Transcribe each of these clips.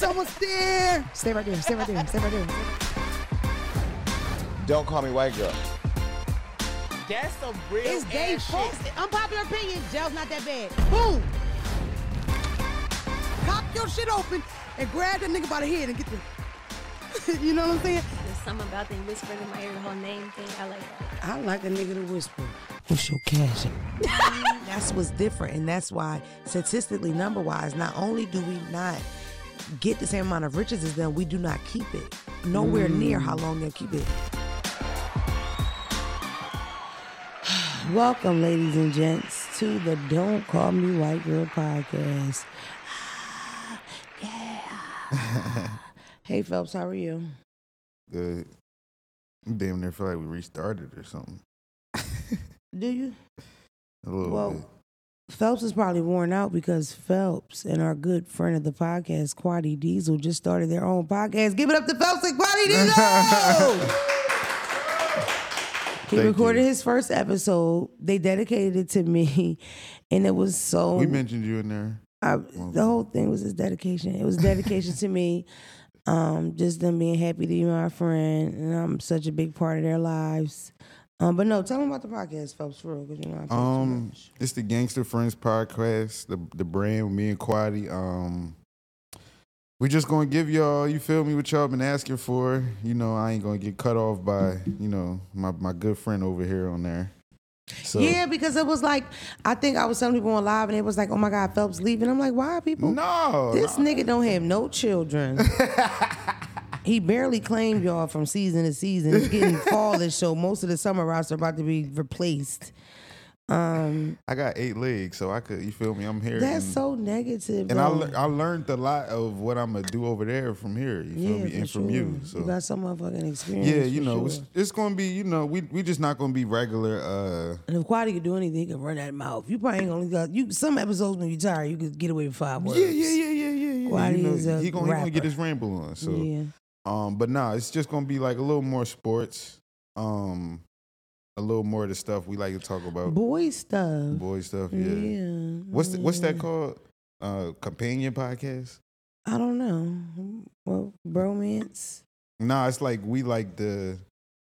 It's almost there. Stay right there. Stay right there. Stay right there. Don't call me white girl. That's some real It's Dave ass Folks. shit. Unpopular opinion. Jail's not that bad. Boom. Pop your shit open and grab that nigga by the head and get the. you know what I'm saying? There's something about they whispering in my ear the whole name thing. I like that. I like a nigga to whisper. What's your cash? that's what's different, and that's why statistically, number wise, not only do we not get the same amount of riches as them, we do not keep it. Nowhere near how mm. long they'll keep it. Welcome, ladies and gents, to the Don't Call Me White Girl podcast. yeah. hey, Phelps, how are you? Good. Damn near feel like we restarted or something. Do you? A little Well, bit. Phelps is probably worn out because Phelps and our good friend of the podcast, Quaddy Diesel, just started their own podcast. Give it up to Phelps and Quaddy Diesel! he Thank recorded you. his first episode. They dedicated it to me, and it was so. We mentioned you in there. I, the whole thing was his dedication. It was dedication to me. Um, just them being happy to be my friend, and I'm such a big part of their lives. Um, but no, tell them about the podcast, Phelps, for real, because you know I Um, much. it's the Gangster Friends podcast, the the brand with me and Quaddy. Um, we just gonna give y'all, you feel me, what y'all been asking for. You know, I ain't gonna get cut off by, you know, my, my good friend over here on there. So Yeah, because it was like I think I was telling people on live, and it was like, "Oh my God, Phelps leaving." I'm like, "Why are people?" no, This no. nigga don't have no children. he barely claimed y'all from season to season. He's getting fallish, so most of the summer roster about to be replaced. Um, I got eight legs, so I could, you feel me? I'm here. that's and, so negative. And I, though. lear- I learned a lot of what I'm gonna do over there from here. You feel yeah, me? And from sure. you. So got some motherfucking experience. Yeah, you know, sure. it's, it's gonna be, you know, we we just not gonna be regular. uh And if Quaddy could do anything, he could run that mouth. You probably ain't gonna got you. Some episodes when you tired, you could get away with five words. Yeah, yeah, yeah, yeah, yeah, yeah. Quaddy you know, is a he gonna he gonna get rapper. his ramble on. So, yeah. Um, but nah, it's just gonna be like a little more sports, um, a little more of the stuff we like to talk about, Boy stuff. boy stuff. Yeah. Yeah. What's the, what's that called? Uh, companion podcast? I don't know. Well, bromance. Nah, it's like we like the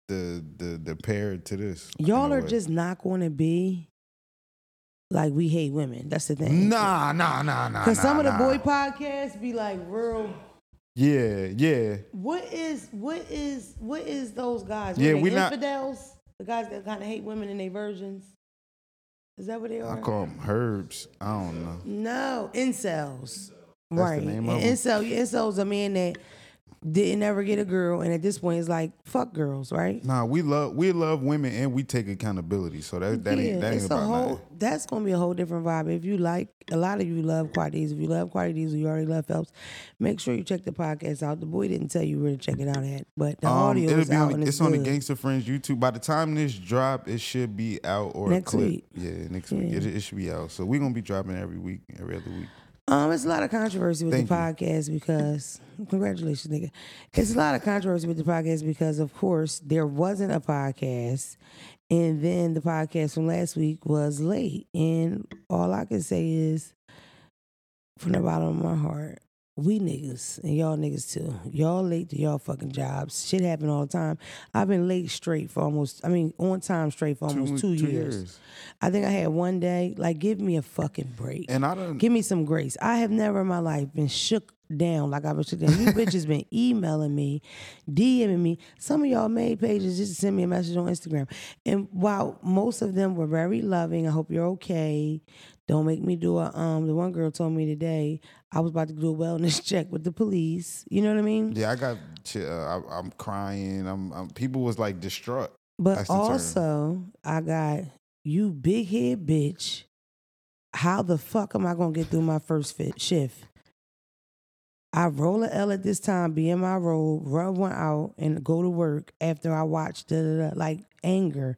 the the the pair to this. Y'all are way. just not going to be like we hate women. That's the thing. nah, nah, nah, nah. Because some nah, of the boy podcasts be like real. Yeah, yeah. What is what is what is those guys? Yeah, we they not- infidels. The guys that kind of hate women and they virgins. Is that what they are? I call them herbs. I don't know. No, incels. That's the right. name and of incel, incel's a man that didn't ever get a girl, and at this point, it's like fuck girls, right? Nah, we love we love women and we take accountability. So that that ain't that ain't about whole. nothing. That's gonna be a whole different vibe. If you like, a lot of you love Quaddies. If you love Quaddies, you already love Phelps. Make sure you check the podcast out. The boy didn't tell you where to check it out at, but the Um, audio it'll is be out on, and it's it's, on the. Gangster Friends YouTube. By the time this drop, it should be out or Next clip. week. Yeah, next week. It, it should be out. So we're gonna be dropping every week, every other week. Um, it's a lot of controversy with Thank the you. podcast because congratulations, nigga. It's a lot of controversy with the podcast because of course there wasn't a podcast. And then the podcast from last week was late. And all I can say is from the bottom of my heart, we niggas and y'all niggas too. Y'all late to y'all fucking jobs. Shit happen all the time. I've been late straight for almost I mean on time straight for almost two, years. I think I had one day, like give me a fucking break. And I don't. Give me some grace. I have never in my life been shook down like I've been shook down. You bitches been emailing me, DMing me. Some of y'all made pages just to send me a message on Instagram. And while most of them were very loving, I hope you're okay. Don't make me do a um. The one girl told me today I was about to do a wellness check with the police. You know what I mean? yeah, I got. Uh, I, I'm crying. I'm, I'm. People was like distraught. But term. also, I got you big head bitch. How the fuck am I gonna get through my first fit shift? I roll a L at this time, be in my role, rub one out, and go to work after I watch da da da. Like anger.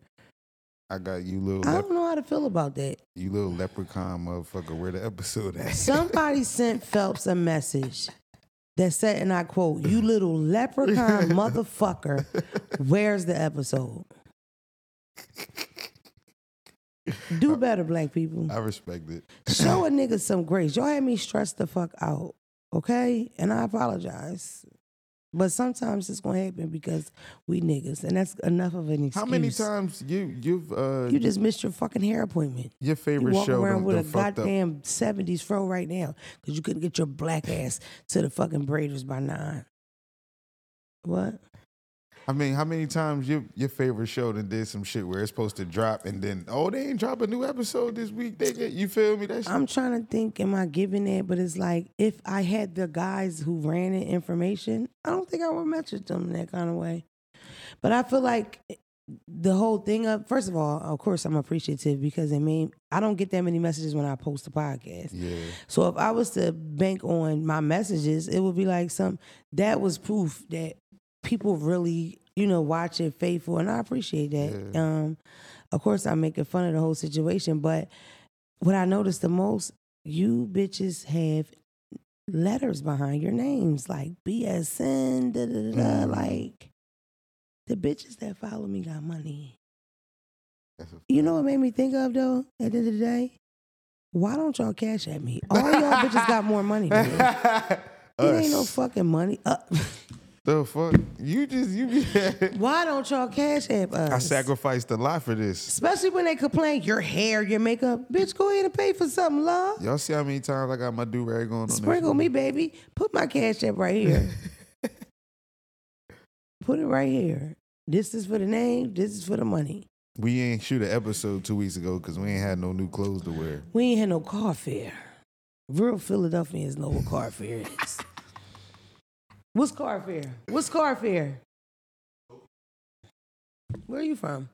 I got you little. I don't know how to feel about that. you little leprechaun motherfucker. Where the episode at? Somebody sent Phelps a message that said, and I quote, "You little leprechaun motherfucker, where's the episode?" Do better, black people. I respect it. Show a nigga some grace. Y'all had me stressed the fuck out okay? And I apologize. But sometimes it's gonna happen because we niggas, and that's enough of an excuse. How many times you you've uh you just missed your fucking hair appointment? your You favorite walk show around with a goddamn seventies fro right now because you couldn't get your black ass to the fucking braiders by nine. What? I mean, how many times your your favorite show done did some shit where it's supposed to drop and then oh they ain't drop a new episode this week? They get you feel me? That's I'm trying to think, am I giving that? But it's like if I had the guys who ran the information, I don't think I would message them in that kind of way. But I feel like the whole thing of first of all, of course, I'm appreciative because it mean I don't get that many messages when I post a podcast. yeah. So if I was to bank on my messages, it would be like some that was proof that people really, you know, watch it faithful, and I appreciate that. Yeah. Um, of course, I'm making fun of the whole situation, but what I noticed the most, you bitches have letters behind your names like BSN, da da da da. Mm. Like the bitches that follow me got money. You know what made me think of though? At the end of the day, why don't y'all cash at me? All y'all bitches got more money than me. It ain't no fucking money. Uh, The fuck? You just you why don't y'all cash app us? I sacrificed a lot for this. Especially when they complain your hair, your makeup. Bitch, go ahead and pay for something, love. Y'all see how many times I got my do rag on? on Sprinkle one? me, baby. Put my cash app right here. Put it right here. This is for the name. This is for the money. We ain't shoot an episode two weeks ago because we ain't had no new clothes to wear. We ain't had no car fare. Real Philadelphians know what car fare is. What's car fare? What's car fare? Where are you from?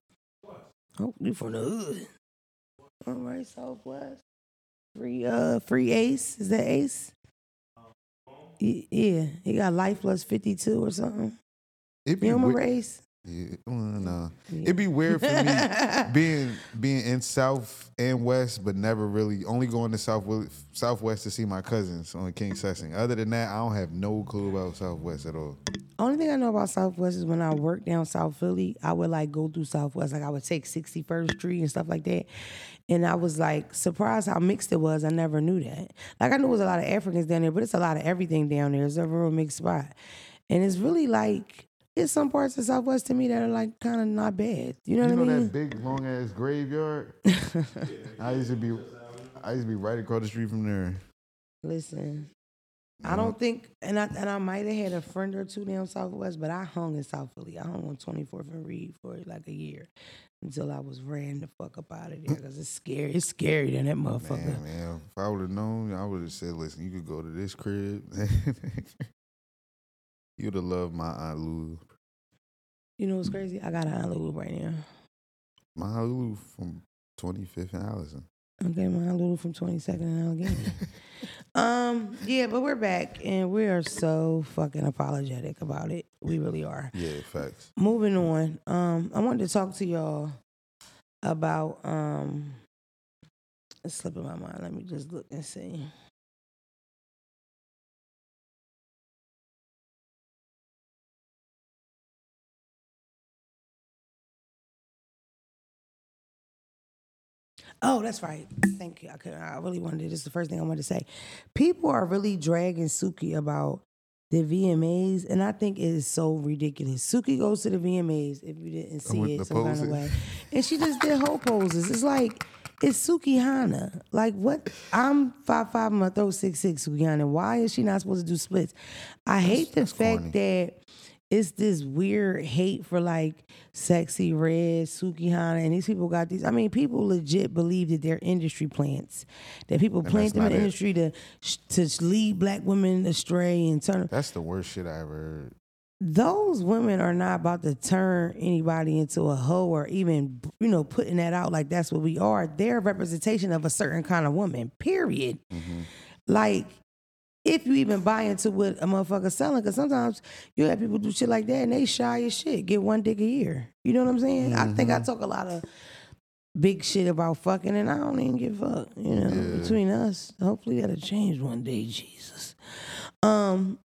Oh, you from the hood. All right, Southwest. Free uh free Ace. Is that Ace? Yeah, he got life plus 52 or something. It be You don't remember wei- Ace? Yeah, uh, well, no. Yeah. It'd be weird for me being being in South and West, but never really only going to South Southwest to see my cousins on Kingsessing. Other than that, I don't have no clue about Southwest at all. Only thing I know about Southwest is when I worked down South Philly, I would like go through Southwest. Like I would take 61st Street and stuff like that. And I was like surprised how mixed it was. I never knew that. Like I knew it was a lot of Africans down there, but it's a lot of everything down there. It's a real mixed spot. And it's really like, it's some parts of Southwest to me that are like kind of not bad. You know You what know I mean? that big long ass graveyard? I used to be I used to be right across the street from there. Listen, I don't think, and I and I might have had a friend or two down Southwest, but I hung in South Philly. I hung on 24th and Reed for like a year until I was ran the fuck up out of there because it's scary. It's scary than that motherfucker. Man, man, if I would have known, I would have said, "Listen, you could go to this crib." You'd have loved my aunt Lulu. You know what's crazy? I got a Aunt Lulu right now. My aunt Lulu from 25th and Allison. Okay, my Aunt Lulu from 22nd and Allegheny. um, yeah, but we're back and we are so fucking apologetic about it. We really are. Yeah, facts. moving on um i wanted to talk to y'all about um it's slipping my mind let me just look and see Oh, that's right. Thank you. I could. I really wanted. To, This is the first thing I wanted to say. People are really dragging Suki about the VMAs, and I think it is so ridiculous. Suki goes to the VMAs if you didn't see it some kind of way, and she just did whole poses. It's like it's Sukihana. Like what? I'm five five. I'm gonna throw six six. Sukihana. Why is she not supposed to do splits? I hate the that's fact corny. that it's this weird hate for like sexy red Sukihana, and these people got these. I mean, people legit believe that they're industry plants. That people plant them in the industry to to lead black women astray and turn. That's the worst shit I ever heard. Those women are not about to turn anybody into a hoe or even you know putting that out like that's what we are. They're a representation of a certain kind of woman. Period. Mm-hmm. Like if you even buy into what a motherfucker's selling, because sometimes you have people do shit like that and they shy as shit, get one dick a year. You know what I'm saying? I think I talk a lot of big shit about fucking and I don't even give fuck. You know, Yeah. between us. Hopefully that'll change one day, Jesus. Um,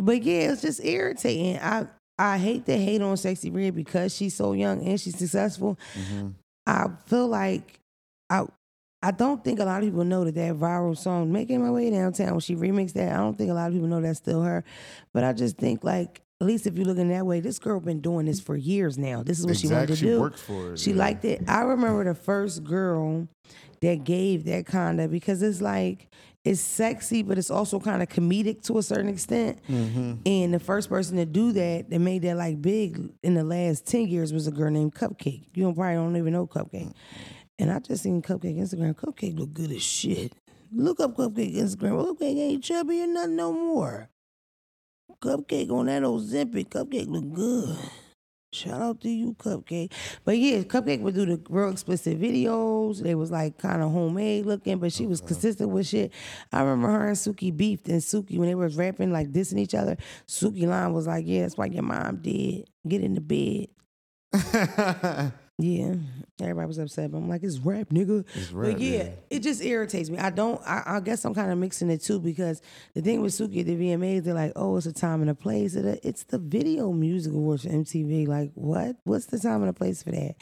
but yeah, it's just irritating. I I hate to hate on Sexy Red because she's so young and she's successful. Mm-hmm. I feel like I I don't think a lot of people know that that viral song "Making My Way Downtown" when she remixed that. I don't think a lot of people know that's still her. But I just think like. At least if you're looking that way, this girl been doing this for years now. This is what she wanted Exactly. to She do. works for it, She yeah. liked it. I remember the first girl that gave that kind of because it's like it's sexy, but it's also kind of comedic to a certain extent. Mm-hmm. And the first person to do that, that made that like big in the last ten years, was a girl named Cupcake. You don't probably don't even know Cupcake. And I just seen Cupcake Instagram. Cupcake look good as shit. Look up Cupcake Instagram. Cupcake ain't chubby or nothing no more. Cupcake on that old Zempic. Cupcake look good. Shout out to you, Cupcake. But yeah, Cupcake would do the real explicit videos. They was like kind of homemade looking, but she was consistent with shit. I remember her and Suki beefed, and Suki when they was rapping like dissing each other, Suki line was like, "Yeah, that's why your mom did. Get in the bed." Yeah, everybody was upset, but I'm like, it's rap, nigga. It's rap, but yeah, yeah. it just irritates me. I don't. I, I guess I'm kind of mixing it too because the thing with Suki at the VMAs, they're like, oh, it's a time and a place. It's the Video Music Awards for MTV. Like, what? What's the time and a place for that?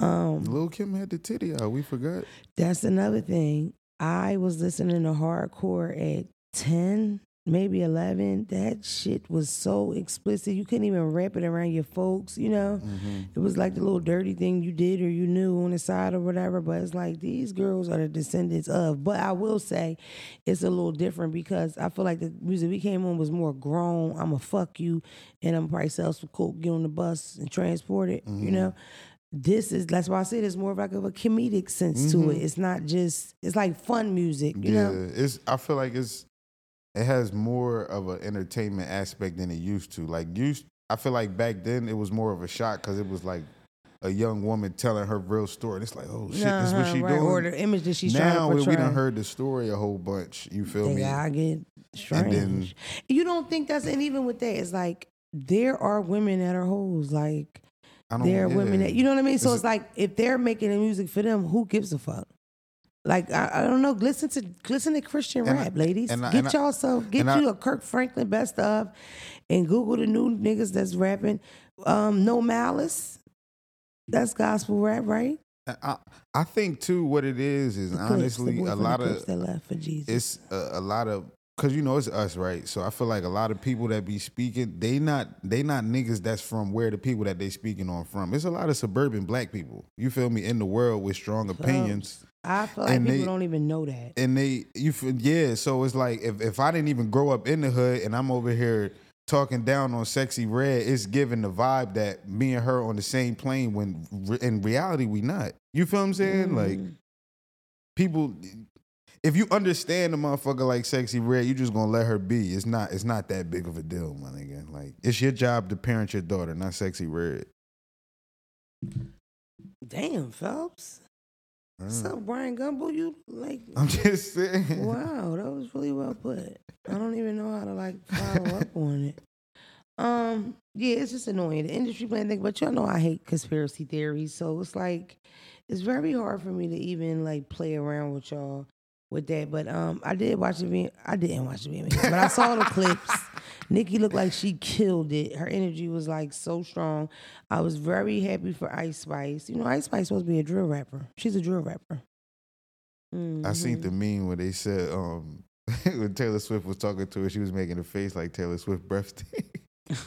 Um, Lil Kim had the titty out. We forgot. that's another thing. I was listening to hardcore at 10, maybe 11. That shit was so explicit. You couldn't even wrap it around your folks, you know? Mm-hmm. It was like the little dirty thing you did or you knew on the side or whatever. But it's like these girls are the descendants of. But I will say it's a little different because I feel like the music we came on was more grown. I'm going to fuck you and I'm probably sell some coke, get on the bus and transport it, you mm-hmm. know? this is that's why I said it's more of like of a comedic sense to it. Mm-hmm. It's not just it's like fun music, you yeah, know. it's. I feel like it's. It has more of an entertainment aspect than it used to. Like used, I feel like back then it was more of a shock because it was like a young woman telling her real story. And it's like, oh shit, this is what Uh-huh, she right. doing. Or the image that she's now trying to we, portray. we done heard the story a whole bunch. You feel me? I get strange. then- you don't think that's and even with that, it's like there are women that are hoes. Like I don't. there are women that you know what I mean. So Is it's like if they're making the music for them, who gives a fuck? Like I, I don't know. Listen to listen to Christian And I- rap, ladies. and get and y'all some. Get you a Kirk Franklin best of, and Google the new niggas that's rapping. Um, no malice. That's gospel rap, right? I, I think too. What it is is The honestly boy a lot of that left for Jesus. it's a, a lot of because you know it's us right so i feel like a lot of people that be speaking they not they not niggas that's from where the people that they speaking on from it's a lot of suburban black people you feel me in the world with strong opinions I feel like and people they- don't even know that. and they you yeah so it's like if, if i didn't even grow up in the hood and i'm over here talking down on sexy red it's giving the vibe that me and her on the same plane when re- in reality we not you feel what i'm saying like Mhm. people if you understand a motherfucker like sexy red you just gonna let her be it's not it's not that big of a deal my nigga like it's your job to parent your daughter not sexy red Damn, Phelps. What's Mm. up, Bryant Gumbel? You like i'm just saying Wow, that was really well put. I don't even know how to like follow up on it. Um, yeah, it's just annoying. The industry playing thing, but y'all know I hate conspiracy theories, so it's like it's very hard for me to even like play around with y'all with that. But um, I did watch the V. I didn't watch the VMAs, but I saw the clips. Nikki looked like she killed it. Her energy was like so strong. I was very happy for Ice Spice. You know, Ice Spice supposed to be a drill rapper. She's a drill rapper. I seen the meme where they said um when Taylor Swift was talking to her, she was making a face like Taylor Swift birthday.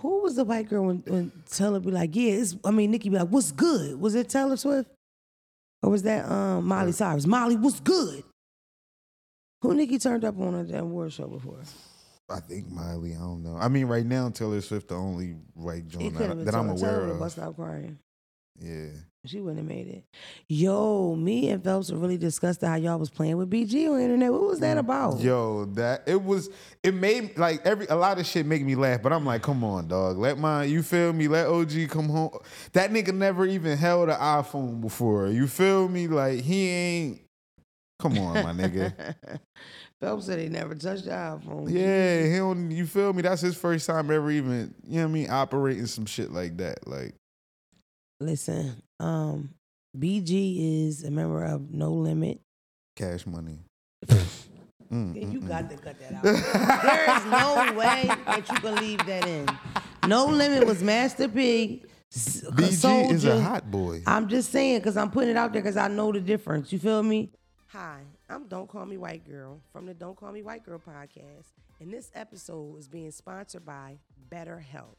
Who was the white girl when, when Taylor be like, yeah, it's, I mean, Nikki be like, what's good? Was it Taylor Swift? Or was that um, Molly Cyrus? Molly, what's good? Who Nikki turned up on at that award show before? I think Miley. I don't know. I mean, right now Taylor Swift the only white It joint that, that I'm. Taylor aware of. bust out crying. Yeah. She wouldn't have made it. Yo, me and Phelps were really disgusted how y'all was playing with BG on the internet. What was that about? Yo, that it was. It made like every a lot of shit make me laugh, but I'm like, come on, dog. Let my you feel me. Let OG come home. That nigga never even held an iPhone before. You feel me? Like he ain't. Come on, my nigga. Phelps said he never touched the iPhone. Yeah, he don't. You feel me? That's his first time ever even. You know what I mean? Operating some shit like that. Like Listen, um, BG is a member of No Limit. cash money. Mm, you mm, got to cut that out. there is no way that you can leave that in. No Limit was Master P. BG is a hot boy. I'm just saying because I'm putting it out there because I know the difference. You feel me? Hi, I'm Don't Call Me White Girl from the Don't Call Me White Girl podcast, and this episode is being sponsored by BetterHelp.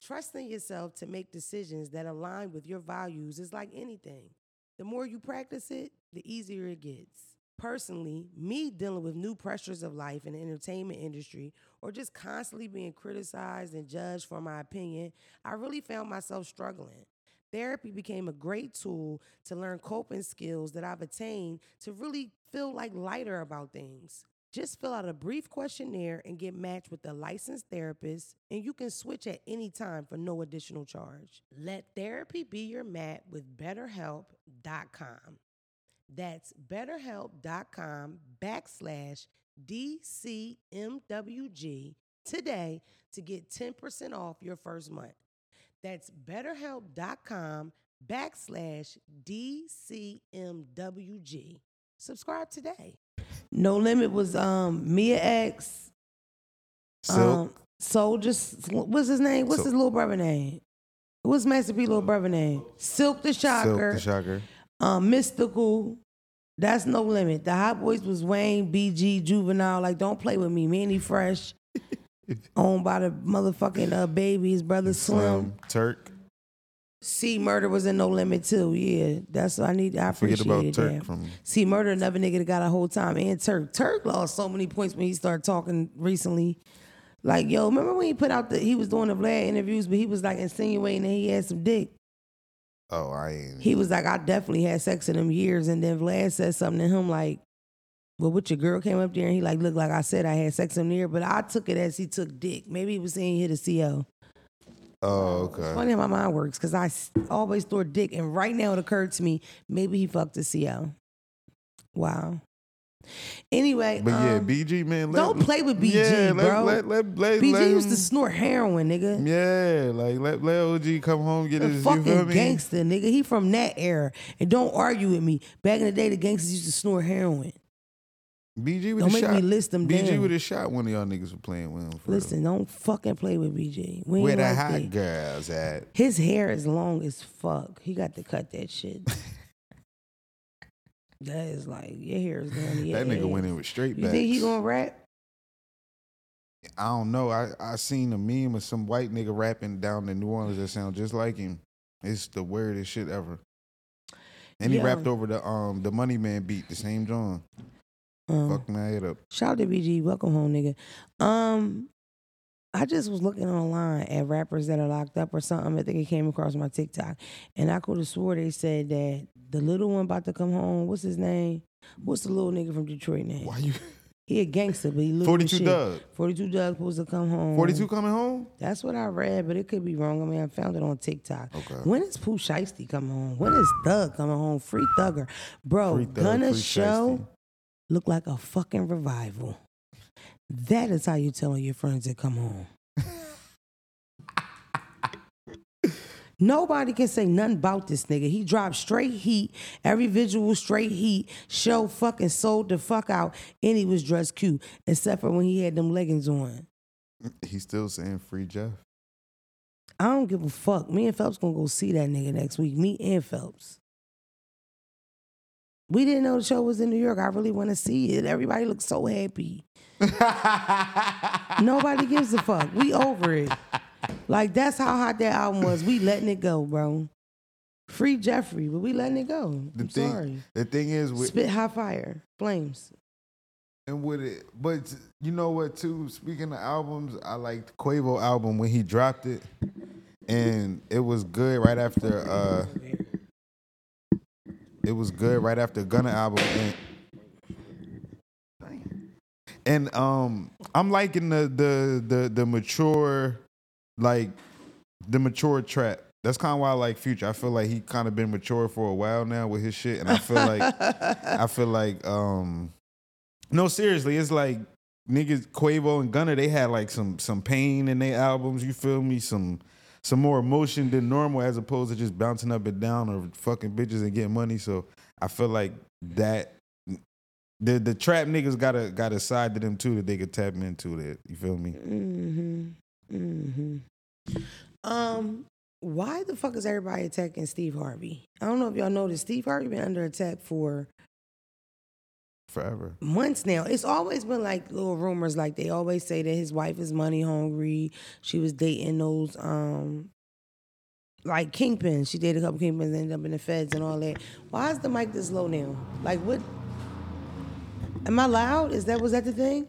Trusting yourself to make decisions that align with your values is like anything. The more you practice it, the easier it gets. Personally, me dealing with new pressures of life in the entertainment industry or just constantly being criticized and judged for my opinion, I really found myself struggling. Therapy became a great tool to learn coping skills that I've attained to really feel like lighter about things. Just fill out a brief questionnaire and get matched with a licensed therapist, and you can switch at any time for no additional charge. Let therapy be your mat with BetterHelp.com. That's betterhelp.com backslash DCMWG today to get 10% off your first month. That's betterhelp.com backslash DCMWG. Subscribe today. No Limit was um Mia X, Silk. um, Soldier, what's his name? What's Silk. his little brother name? What's Master P little brother name? Silk the Silk Shocker the Shocker. um, Mystikal. That's no limit. The Hot Boys was Wayne, BG, Juvenile. Like, don't play with me. Mannie Fresh, owned by the motherfucking uh, baby, his brother Slim. Slim. Turk. C Murder was in No Limit too. Yeah, that's what I need. I Forget appreciate about Turk that. from C Murder, another nigga that got a whole time, and Turk. Turk lost so many points when he started talking recently. Like, yo, remember when he put out the he was doing the Vlad interviews, but he was like insinuating that he had some dick. Oh, I ain't. He was like, I definitely had sex in them years. And then Vlad said something to him like, well, what your girl came up there and he like, look, like I said, I had sex in there, but I took it as he took dick. Maybe he was saying he hit a CO. oh, It's okay. funny how my mind works because I always throw dick. And right now it occurred to me, maybe he fucked a CO. Wow. Anyway, But yeah, um, BG man. Let, don't play with BG, yeah, let, bro. Let, let, let, BG used to snort heroin, nigga. Yeah, like let let OG come home get A his. Fucking gangster, nigga. He from that era. And don't argue with me. Back in the day, the gangsters used to snort heroin. BG would Don't make shot. me list them BG down. would have shot one of y'all niggas for playing with him. For real. Listen, don't fucking play with BG. We where the like hot that. girls at? His hair is long as fuck. He got to cut that shit. that is like your hair is down your That nigga ass. went in with straight You backs. think he gonna rap? I don't know. I I seen a meme of some white nigga rapping down in New Orleans that sound just like him. It's the weirdest shit ever. And he Yeah. rapped over the um the Money Man beat, the same John. Um, Fuck my head up. Shout out to BG. Welcome home, nigga. Um, I just was looking online at rappers that are locked up or something. I think it came across my TikTok, and I could have swore they said that the little one about to come home. What's his name? What's the little nigga from Detroit name? Why you He a gangster, but he little forty shit. Dugg? 42 Dugg supposed to come home. Forty two coming home? That's what I read, but it could be wrong. I mean, I found it on TikTok. Okay. When is Pooh Shiesty coming home? When is Thug coming home? Free Thugger. Bro, Free Thug, free show Shiesty. Look like a fucking revival. That is how you telling your friends to come home. Nobody can say nothing about this nigga. He dropped straight heat, every visual straight heat, show fucking sold the fuck out, and he was dressed cute, except for when he had them leggings on. He's still saying free Jeff. I don't give a fuck. Me and Phelps gonna go see that nigga next week. Me and Phelps. We didn't know the show was in New York. I really want to see it. Everybody looks so happy. Nobody gives a fuck. We over it. Like that's how hot that album was. We letting it go, bro. Free Jeffrey, but we letting it go. The I'm thing, sorry. the thing is, with, Spit hot fire, flames. and with it, but you know what? Too speaking of albums, I liked Quavo album when he dropped it, and it was good right after. uh It was good right after Gunna album, and and um, I'm liking the the the the mature, like the mature trap. That's kind of why I like Future. I feel like he kind of been mature for a while now with his shit, and I feel like I feel like um no seriously, it's like niggas Quavo and Gunna they had like some some pain in their albums, you feel me? Some some more emotion than normal as opposed to just bouncing up and down or fucking bitches and getting money. So I feel like that the the trap niggas got a got a side to them too that they could tap into. That you feel me? Mm-hmm. Mm-hmm. Um, why the fuck is everybody attacking Steve Harvey? I don't know if y'all noticed. Steve Harvey been under attack for Forever. months now. It's always been like little rumors. Like they always say that his wife is money hungry. She was dating those um like kingpins. She dated a couple kingpins, and ended up in the feds and all that. Why is the mic this low now? Like what? Am I loud? Is that was that the thing?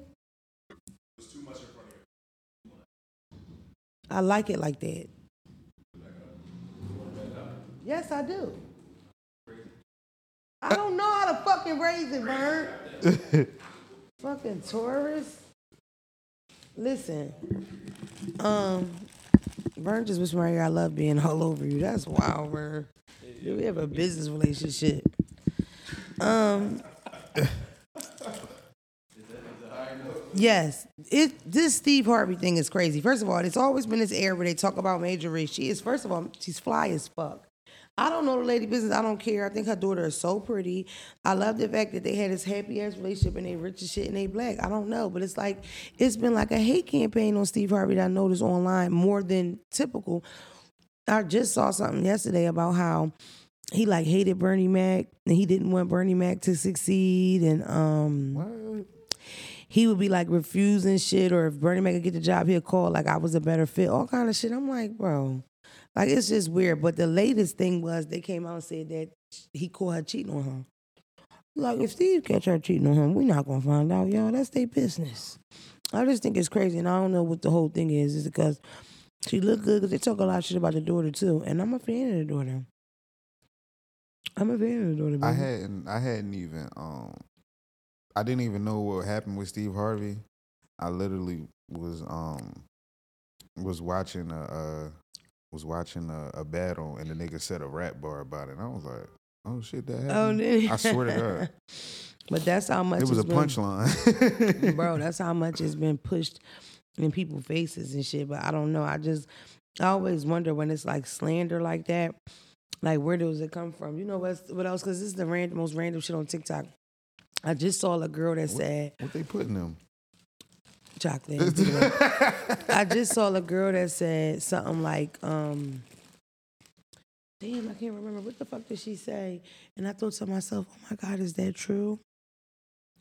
I like it like that. Yes, I do. I don't know how to fucking raise it, Vern. fucking Taurus. Listen, um, Vern just whispered right here, I love being all over you. That's wild, Vern. Do we have a business relationship? Um. Yes, it this Steve Harvey thing is crazy. First of all, it's always been this air where they talk about Marjorie. She is first of all, she's fly as fuck. I don't know the lady business. I don't care. I think her daughter is so pretty. I love the fact that they had this happy ass relationship and they rich as shit and they black. I don't know, but it's like it's been like a hate campaign on Steve Harvey that I noticed online more than typical. I just saw something yesterday about how he like hated Bernie Mac and he didn't want Bernie Mac to succeed and um What? he would be like refusing shit, or if Bernie Mac could get the job, he'll call like I was a better fit, all kind of shit. I'm like, bro, like it's just weird. But the latest thing was they came out and said that he caught her cheating on him. Like if Steve catch her cheating on him, we're not gonna find out, y'all. That's their business. I just think it's crazy, and I don't know what the whole thing is. Is because she look good because they talk a lot of shit about the daughter too, and I'm a fan of the daughter. I'm a fan of the daughter. Baby. I hadn't I hadn't even um I didn't even know what happened with Steve Harvey. I literally was um was watching a uh was watching a, a battle and the nigga said a rap bar about it. And I was like, oh shit, that oh, happened. Oh, I swear to God. But that's how much It was a punchline. bro. That's how much it's been pushed in people's faces and shit. But I don't know. I just I always wonder when it's like slander like that. Like where does it come from? You know what's, what else? Because this is the random, most random shit on TikTok. I just saw a girl that said what they putting them? Chocolate. I just saw a girl that said something like, um, damn, I can't remember. What the fuck did she say? And I thought to myself, oh my God, is that true?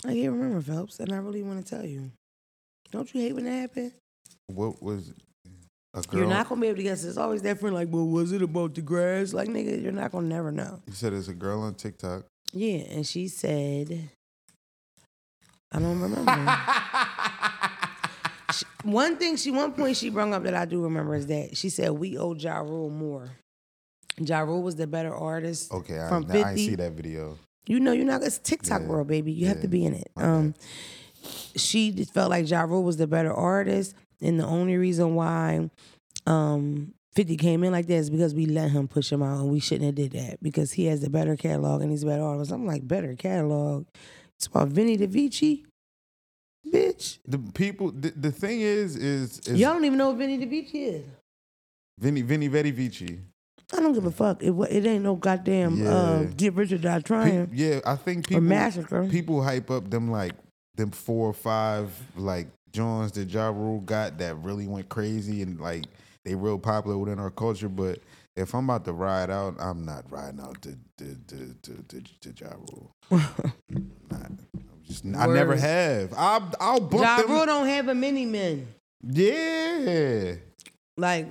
I can't remember, Phelps, and I really want to tell you. Don't you hate when that happens? What was a girl? You're not gonna be able to guess. It's always that friend like, well, was it about the grass? Like, nigga, you're not gonna never know. you said it's a girl on TikTok. Yeah, and she said, I don't remember. One thing she, one point she brought up that I do remember is that she said we owe Ja Rule more. Ja Rule was the better artist. Okay, I, From I, I 50. see that video. You know, you're not. It's TikTok Yeah. world, baby. You have to be in it. Um, she just felt like Ja Rule was the better artist, and the only reason why um 50 came in like that is because we let him push him out, and we shouldn't have did that because he has the better catalog and he's a better artist. I'm like, better catalog. It's about Venni Vetti Vecci, bitch. The people. The, the thing is, is, is Y'all don't even know what Venni Vetti Vecci is. Vinny Venni Vetti Vecci. I don't give a fuck. It it ain't no goddamn uh, get rich or die Pe- trying yeah, I think people massacre. people hype up them like them four or five like Johns that Ja Rule got that really went crazy and like they real popular within our culture. But if I'm about to ride out, I'm not riding out to to to to, to, to Ja Rule. Just I never have. I'll I'll bump Ja them. Rule don't have a Many Men. Yeah. Like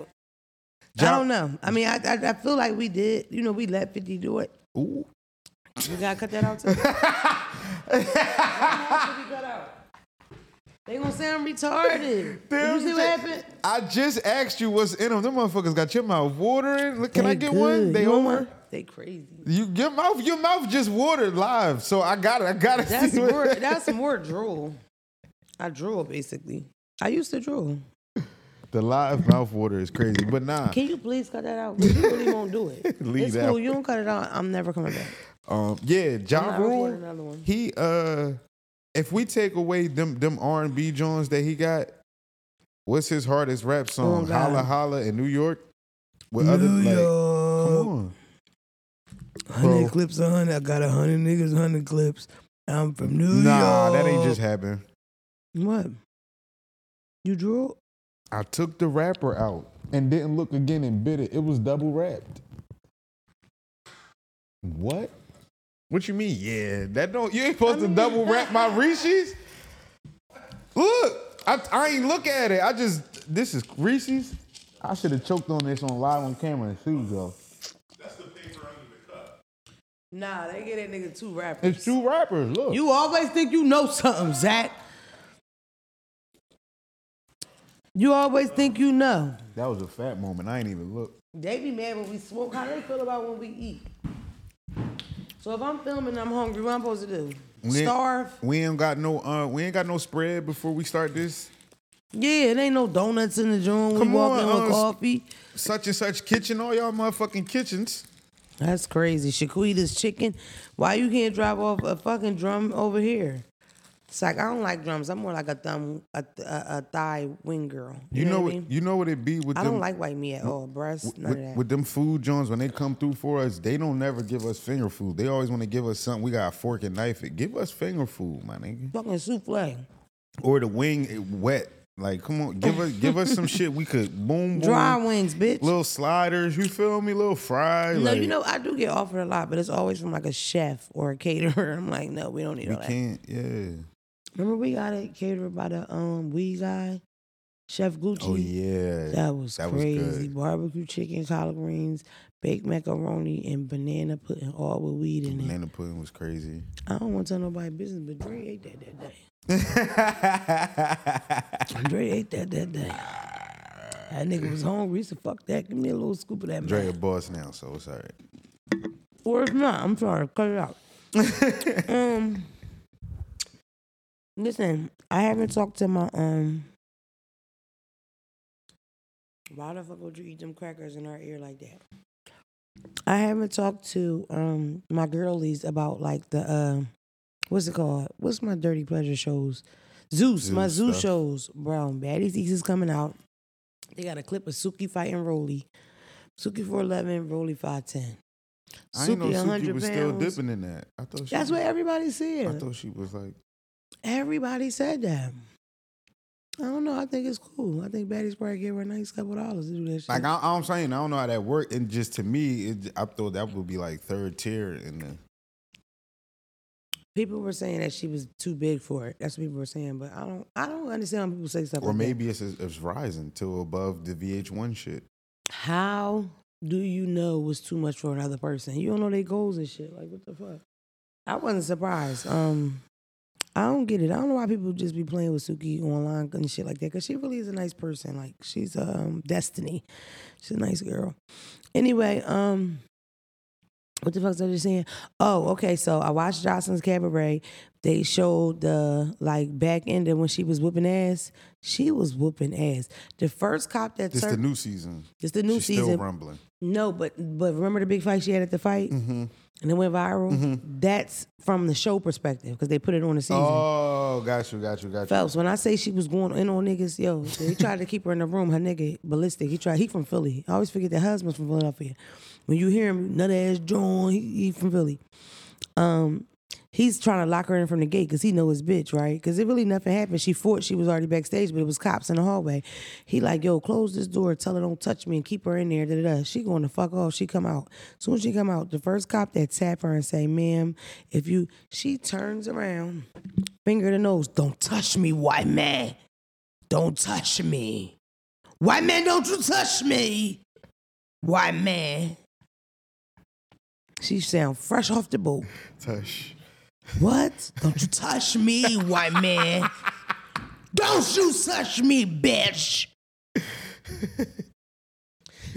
I don't know. I mean, I, I I feel like we did. You know, we let Fifty do it. Ooh. You gotta cut that out too. they gonna say I'm retarded. Did you see what happened? I just asked you what's in them. Them motherfuckers got your mouth watering. Look, Can I They get one? good. They You want over. One? They crazy. You your mouth, your mouth just watered live. So I got it. I got it. That's more. That's more drool. I drool basically. I used to drool. the live mouth water is crazy, but nah. Can you please cut that out? you really won't do it. Leave it's that cool. out. You don't cut it out. I'm never coming back. Um, yeah, I'm Ja not recording Rule. another one. He uh, if we take away them them R and B Jones that he got, what's his hardest rap song? Oh, God. Holla Holla in New York. With other like, come on. Hundred Bro. clips, hundred. I got a hundred niggas, hundred clips. I'm from New Nah, York. that ain't just happen. What? You drew? I took the wrapper out and didn't look again and bit it. It was double wrapped. What? What you mean? Yeah, that don't. You ain't supposed to double wrap my Reese's. Look, I, I ain't look at it. I just this is Reese's. I should have choked on this on live on camera. Here you go. Nah, they get that nigga two rappers. It's two rappers. Look. You always think you know something, Zach. You always think you know. that was a fat moment. I ain't even look. They be mad when we smoke. How they feel about when we eat? So if I'm filming I'm hungry, what I'm supposed to do? We Starve? We ain't got no. Uh, we ain't got no spread before we start this. Yeah, it ain't no donuts in the joint. We Come walk on, in uh, coffee. Such and such kitchen. All y'all motherfucking kitchens. That's crazy. Shaquita's chicken. Why you can't drop off a fucking drum over here? It's like I don't like drums. I'm more like a thumb, a, a, a thigh wing girl. You, know, what I mean? You know what it be with I them. don't like white meat at all. Breast, none with, of that. with them food joints when they come through for us, they don't never give us finger food. They always want to give us something. We got a fork and knife it. Give us finger food, my nigga. fucking souffle. Or the wing it wet. Like, come on, give us give us some shit we could boom boom. Dry wings, bitch. Little sliders, you feel me? Little fries. no, like, you know I do get offered a lot, but it's always from like a chef or a caterer. I'm like, no, we don't need we all that. can't. Yeah. Remember we got it catered by the um wee guy, Chef Gucci. Oh yeah. That was That was crazy. good. Barbecue chicken, collard greens, baked macaroni, and banana pudding, all with weed in it. Banana pudding was crazy. I don't want to tell nobody business, but Dre ate that that day. Dre ate that that day. That nigga was hungry, so fuck that. Give me a little scoop of that. Dre man. a boss now, so it's all right. Or if not, I'm sorry, cut it out. um, listen, I haven't talked to my um. Why the fuck would you eat them crackers in her ear like that? I haven't talked to um my girlies about like the uh, what's it called? What's my dirty pleasure shows? Zeus, my Zeus Zeus stuff. shows, bro. Baddies East is coming out. They got a clip of Suki fighting Roly. Suki 4'11, Roly 5'10. I didn't know Suki Suki 100 was still dipping in that. I thought she That's was, what everybody said. I thought she was like Everybody said that. I don't know. I think it's cool. I think Baddies probably gave her a nice couple dollars to do that shit. Like I, I'm saying, I don't know how that worked, and just to me, it, I thought that would be like third tier in the. People were saying that she was too big for it. That's what people were saying. But I don't. I don't understand when people say stuff. Or like that. maybe it's it's rising to above the VH1 shit. How do you know was too much for another person? You don't know their goals and shit. Like what the fuck? I wasn't surprised. Um, I don't get it. I don't know why people just be playing with Suki online and shit like that. Cause she really is a nice person. Like she's um Destiny. She's a nice girl. Anyway, um, what the fuck was I just saying? Oh, okay. So I watched Joseline's Cabaret. They showed the like back end of when she was whooping ass. She was whooping ass. The first cop that This the new season. it's the new She's season. still rumbling. No, but but remember the big fight she had at the fight, Mm-hmm. and it went viral. That's from the show perspective because they put it on the season. Oh, got you, got you, got you. Phelps, when I say she was going in on niggas, yo, they tried to keep her in the room. Her nigga ballistic. He tried. He from Philly. I always forget that husband's from Philadelphia. When you hear him, nut ass John, he, he from Philly. Um, he's trying to lock her in from the gate because he know his bitch, right? Because it really nothing happened. She fought. She was already backstage, but it was cops in the hallway. He like, yo, close this door. Tell her don't touch me and keep her in there. Da, da, da. She going to fuck off. She come out. Soon as she come out, the first cop that tap her and say, ma'am, if you, she turns around, finger the nose. Don't touch me, white man. Don't touch me. White man, don't you touch me. White man. She sound fresh off the boat. Tush. What? Don't you touch me, white man. Don't you touch me, bitch.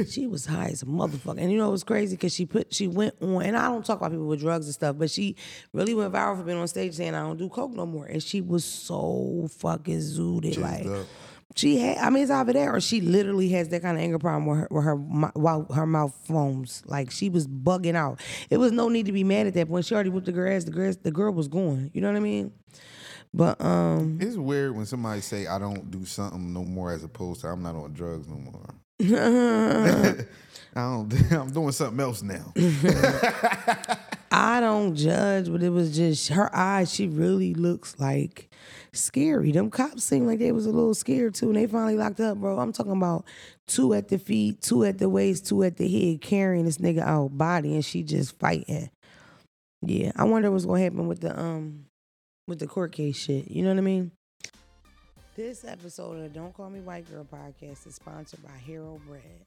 she was high as a motherfucker. And you know it was crazy because she put she went on and I don't talk about people with drugs and stuff, but she really went viral for being on stage saying I don't do coke no more. And she was so fucking zooted. Like up. She had, I mean, it's either there or she literally has that kind of anger problem where her, where her, while her mouth foams. Like she was bugging out. It was no need to be mad at that point. She already whipped the girl ass. The girl, the girl was going. You know what I mean? But um, It's weird when somebody say I don't do something no more as opposed to I'm not on drugs no more. I don't. I'm doing something else now. I don't judge, but it was just her eyes. She really looks like scary. Them cops seemed like they was a little scared too, and they finally locked up, bro. I'm talking about two at the feet, two at the waist, two at the head, carrying this nigga out body, and she just fighting. Yeah, I wonder what's gonna happen with the um with the court case shit. You know what I mean? This episode of Don't Call Me White Girl podcast is sponsored by Hero Bread.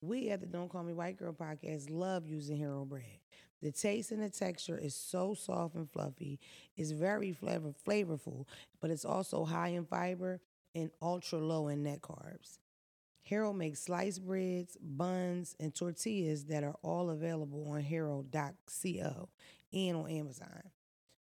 We at the Don't Call Me White Girl podcast love using Hero Bread. The taste and the texture is so soft and fluffy. It's very flavor flavorful, but it's also high in fiber and ultra low in net carbs. Hero makes sliced breads, buns, and tortillas that are all available on hero.co and on Amazon.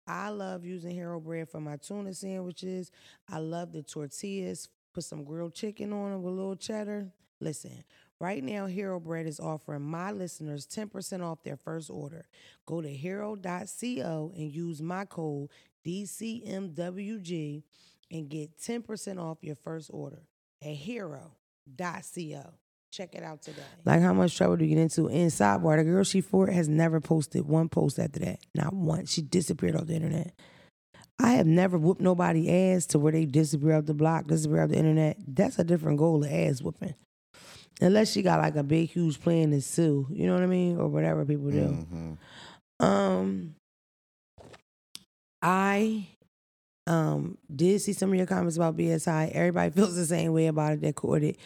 I love using Hero bread for my tuna sandwiches. I love the tortillas. Put some grilled chicken on them with a little cheddar. Listen, right now, Hero Bread is offering my listeners 10% off their first order. Go to hero.co and use my code DCMWG and get 10% off your first order at hero.co. Check it out today. Like how much trouble do you get into? In sidebar, the girl she fought has never posted one post after that. Not once. She disappeared off the internet. I have never whooped nobody ass to where they disappear off the block, disappear off the internet. That's a different goal of ass whooping. Unless she got like a big, huge plan to sue, you know what I mean, or whatever people do. Mhm. Um, I um did see some of your comments about BSI. Everybody feels the same way about it that caught it.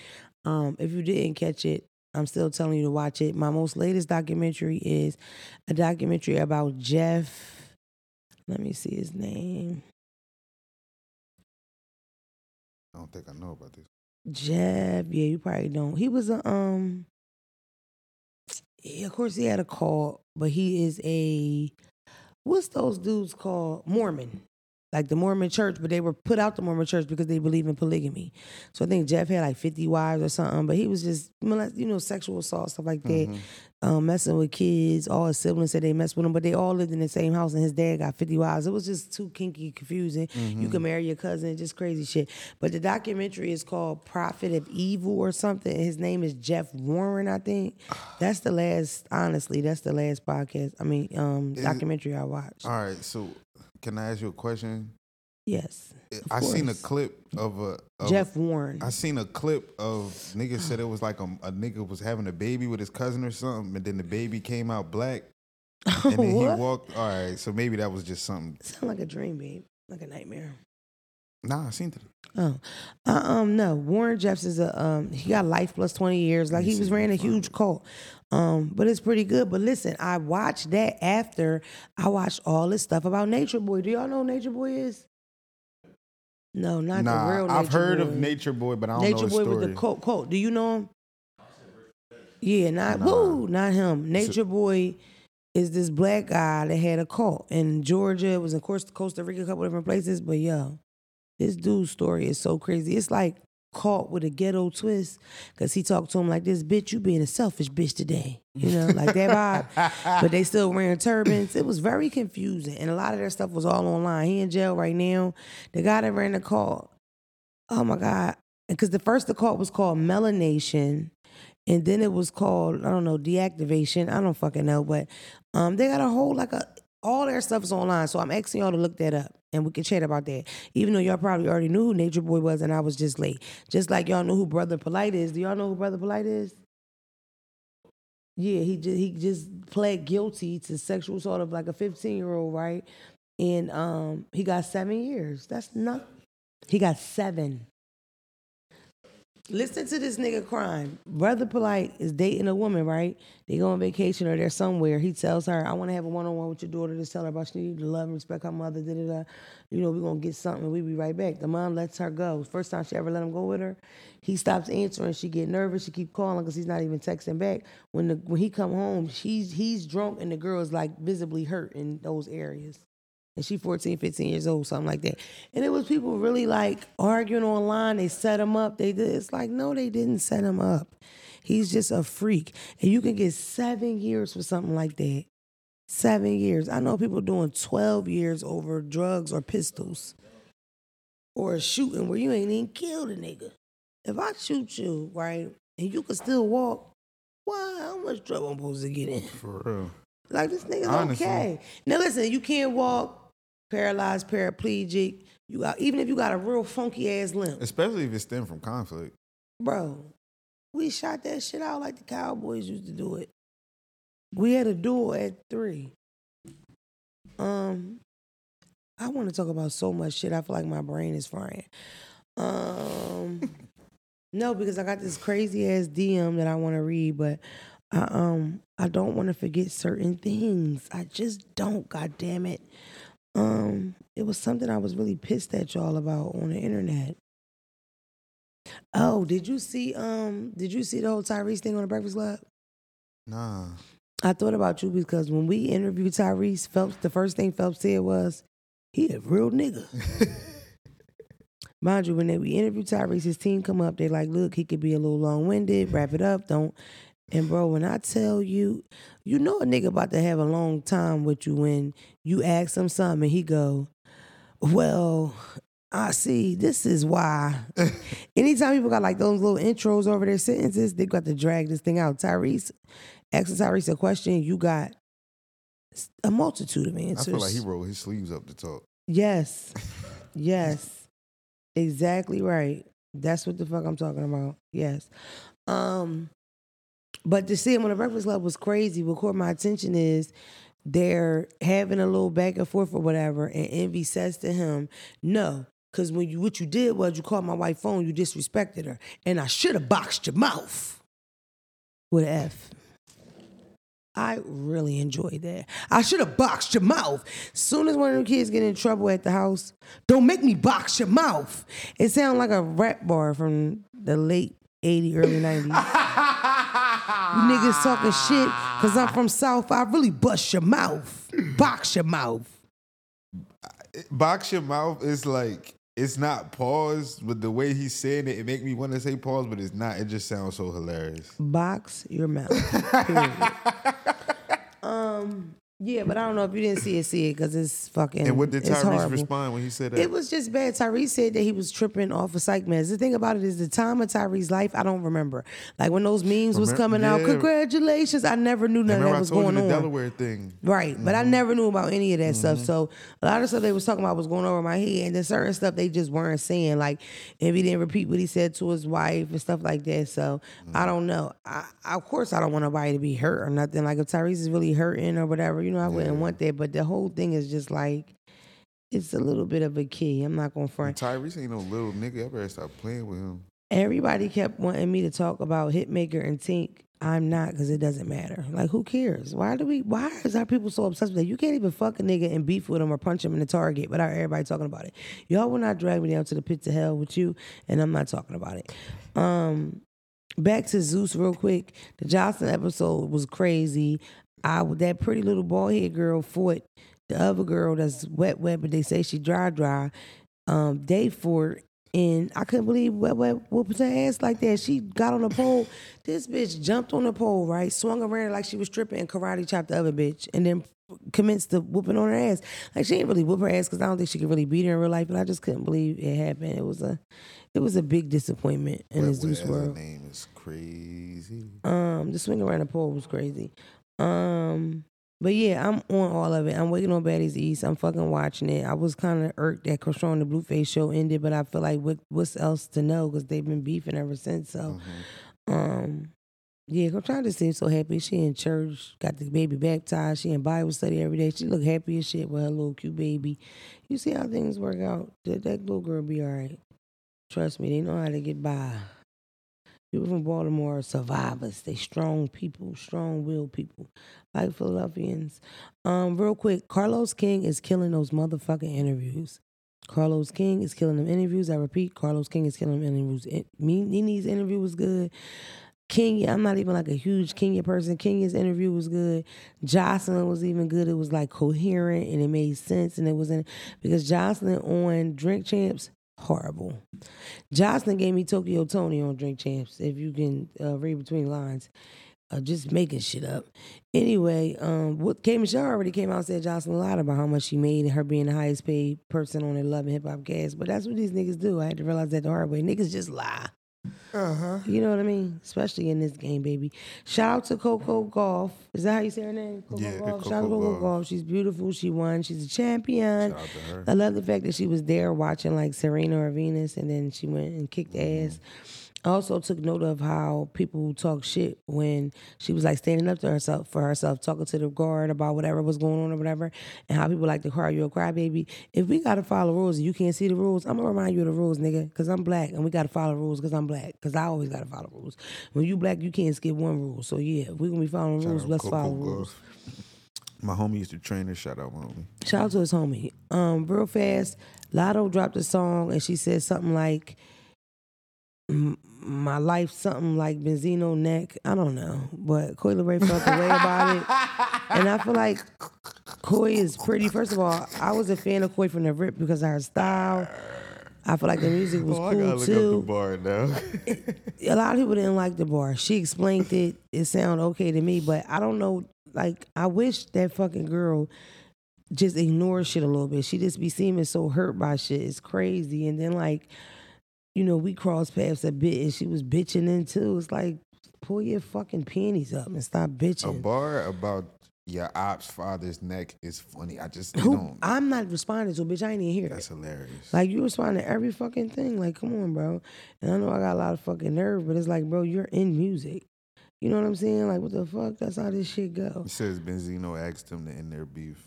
Um, if you didn't catch it, I'm still telling you to watch it. My most latest documentary is a documentary about Jeff. Let me see his name. I don't think I know about this. Jeff, yeah, you probably don't. He was a um yeah, of course he had a call, but he is a what's those dudes called? Mormon. Like the Mormon church, but they were put out the Mormon church because they believe in polygamy. So I think Jeff had like 50 wives or something, but he was just, molest- you know, sexual assault, stuff like that, um, messing with kids. All his siblings said they messed with him, but they all lived in the same house and his dad got 50 wives. It was just too kinky, confusing. You can marry your cousin, just crazy shit. But the documentary is called Prophet of Evil or something. His name is Jeff Warren, I think. That's the last, honestly, that's the last podcast. I mean, um, documentary I watched. All right, so can I ask you a question? Yes. I seen a clip of a of, Jeff Warren. I seen a clip of niggas said it was like a, a nigga was having a baby with his cousin or something, and then the baby came out black, and then he walked. All right, so maybe that was just something. Sound like a dream, babe. Like a nightmare. Nah, I seen it. Oh, uh, um, no. Warren Jeffs is a um. He got life plus twenty years. Like he was ran a if I find huge cult. Um, but it's pretty good. But listen, I watched that after I watched all this stuff about Nature Boy. Do y'all know who Nature Boy is? No, not nah, the real. I've heard Boy. of Nature Boy, but I don't know Nature his Boy story. with the coat. Coat. Do you know him? Yeah, not Nah. woo, not him. Nature Boy is this black guy that had a cult in Georgia. It was in course Costa Rica, a couple different places. But yo, this dude's story is so crazy. It's like caught with a ghetto twist because he talked to him like this, bitch, you being a selfish bitch today. You know, like that vibe. but they still wearing turbans. It was very confusing. And a lot of their stuff was all online. He in jail right now. The guy that ran the call oh my God. Because the first the cult was called Melanation. And then it was called, I don't know, deactivation. I don't fucking know. But um, they got a whole like a all their stuff is online. So I'm asking y'all to look that up and we can chat about that. Even though y'all probably already knew who Nature Boy was and I was just late. Just like y'all know who Brother Polite is. Do y'all know who Brother Polite is? Yeah, he just he just pled guilty to sexual assault of like a 15 year old, right? And um he got seven years. That's not he got seven. Listen to this nigga crime. Brother Polite is dating a woman, right? They go on vacation or they're somewhere. He tells her, I want to have a one on one with your daughter. to tell her about she need to love and respect her mother. Da, da, da. You know, we're going to get something. We'll be right back. The mom lets her go. First time she ever let him go with her. He stops answering. She get nervous. She keep calling because he's not even texting back. When the when he come home, she's he's drunk and the girl is like visibly hurt in those areas and she 14 15 years old something like that and it was people really like arguing online they set him up they did it's like no they didn't set him up he's just a freak and you can get seven years for something like that seven years i know people doing 12 years over drugs or pistols or a shooting where you ain't even killed a nigga if I shoot you, right, and you can still walk, why? How much trouble I'm supposed to get in? For real. Like this nigga's Honestly. okay. Now listen, you can't walk, paralyzed, paraplegic. You got even if you got a real funky ass limp, Especially if it stemmed from conflict. bro. We shot that shit out like the Cowboys used to do it. We had a duel at three. Um, I want to talk about so much shit. I feel like my brain is frying. Um, no, because I got this crazy ass DM that I want to read, but I um I don't want to forget certain things. I just don't. God damn it. Um, it was something I was really pissed at y'all about on the internet. Oh, did you see um did you see the whole Tyrese thing on the Breakfast Club? Nah. I thought about you because when we interviewed Tyrese, Phelps, the first thing Phelps said was, he a real nigga. Mind you, when they, we interviewed Tyrese, his team come up, they like, look, he could be a little long winded, wrap it up, don't. And bro, when I tell you, you know a nigga about to have a long time with you when you ask him something and he go, well, I see, this is why. Anytime people got like those little intros over their sentences, they got to drag this thing out. Tyrese, asking Tyrese a question, you got a multitude of answers. I feel like he rolled his sleeves up to talk. Yes. Yes. exactly right. That's what the fuck I'm talking about. Yes. Um but to see him on the Breakfast Club was crazy. What caught my attention is they're having a little back and forth or whatever, and Envy says to him, No, because when you what you did was you called my wife phone, you disrespected her. And I should have boxed your mouth. With an F. I really enjoyed that. I should have boxed your mouth. Soon as one of them kids get in trouble at the house, don't make me box your mouth. It sounds like a rap bar from the late 80s, early 90s. you niggas talking shit because I'm from South. I really bust your mouth. Box your mouth. Box your mouth is like it's not pause, but the way he's saying it, it make me want to say pause, but it's not. It just sounds so hilarious. Box your mouth. Um, yeah, but I don't know if you didn't see it, see it because it's fucking. And what did Tyrese respond when he said that? It was just bad. Tyrese said that he was tripping off of psych meds. The thing about it is the time of Tyrese's life, I don't remember. Like when those memes was Remem- coming out, congratulations. I never knew none of Remember that I was told going you the on. Delaware thing. Right, but I Mm-hmm. never knew about any of that stuff. So a lot of stuff they was talking about was going over my head, and then certain stuff they just weren't saying. Like if he didn't repeat what he said to his wife and stuff like that. So Mm-hmm. I don't know. I, of course, I don't want nobody to be hurt or nothing. Like if Tyrese is really hurting or whatever, you know, I wouldn't want that. But the whole thing is just like it's a little bit of a key. I'm not gonna front. And Tyrese ain't no little nigga. I better stop playing with him. Everybody kept wanting me to talk about Hitmaka and Tink. I'm not because it doesn't matter. Like, who cares? Why do we? Why is our people so obsessed with that? You can't even fuck a nigga and beef with him or punch him in the target without everybody talking about it. Y'all will not drag me down to the pits of hell with you, and I'm not talking about it. Um, back to Zeus real quick. The Johnson episode was crazy. I that pretty little bald head girl fought the other girl that's wet wet, but they say she dry dry. Um, they fought and I couldn't believe Wet Wet whooped her ass like that. She got on the pole. This bitch jumped on the pole, right? Swung around like she was stripping and karate chopped the other bitch, and then commenced the whooping on her ass. Like she didn't really whoop her ass because I don't think she could really beat her in real life. But I just couldn't believe it happened. It was a, it was a big disappointment in the Wet Zeus Wet as world. name is crazy. Um, the swing around the pole was crazy. Um, but yeah, I'm on all of it. I'm waiting on Baddies East. I'm fucking watching it. I was kind of irked that Chrisean the Blueface show ended, but I feel like what what's else to know because they've been beefing ever since. So, um, yeah, I'm trying to seem so happy. She in church, got the baby baptized. She in Bible study every day. She look happy as shit with her little cute baby. You see how things work out. That, that little girl be all right. Trust me, they know how to get by. People from Baltimore are survivors. They strong people, strong willed people, like Philadelphians. Um, real quick, Carlos King is killing those motherfucking interviews. Carlos King is killing them interviews. I repeat, Carlos King is killing them interviews. Me, Nene's interview was good. Kenya, I'm not even like a huge Kenya person. Kenya's interview was good. Joseline was even good. It was like coherent and it made sense and it was in because Joseline on Drink Champs, horrible. Joseline gave me Tokyo Toni on Drink Champs, if you can uh, read between lines. Uh, just making shit up. Anyway, um, what K Michelle already came out and said Joseline lied about how much she made and her being the highest paid person on the Love and Hip Hop cast. But that's what these niggas do. I had to realize that the hard way. Niggas just lie. You know what I mean? Especially in this game, baby. Shout out to Coco Golf. Is that how you say her name? Coco Yeah, Golf. Coco Shout out to Coco Gauff. Golf. She's beautiful. She won. She's a champion. Shout out to her. I love the fact that she was there watching like Serena or Venus, and then she went and kicked Mm-hmm. ass. I also took note of how people talk shit when she was like standing up to herself for herself, talking to the guard about whatever was going on or whatever, and how people like to cry you a crybaby. If we gotta follow rules and you can't see the rules, I'm gonna remind you of the rules, nigga, because I'm black and we gotta follow rules because I'm black. Because I always gotta follow rules. When you black, you can't skip one rule. So yeah, if we gonna be following rules, let's Coco follow rules. My homie used to train her. Shout out, my homie. Shout out to his homie. Um, real fast, Latto dropped a song and she said something like, "M- "My life, something like Benzino neck." I don't know, but Coi Leray felt the way about it, and I feel like Coi is pretty. First of all, I was a fan of Coi from the rip because of her style. I feel like the music was Oh, cool too up the bar now. a lot of people didn't like the bar. She explained it. It sounded okay to me, but I don't know. Like, I wish that fucking girl just ignore shit a little bit. She just be seeming so hurt by shit. It's crazy. And then like, you know, we crossed paths a bit, and she was bitching in too. It's like, pull your fucking panties up and stop bitching. a bar about your ops father's neck is funny. I just Who? don't. I'm not responding to, bitch. I ain't even hear That's that. hilarious. Like you respond to every fucking thing. Like, come on, bro. And I know I got a lot of fucking nerve, but it's like, bro, you're in music. You know what I'm saying? Like, what the fuck? That's how this shit go. He says Benzino asked him to end their beef.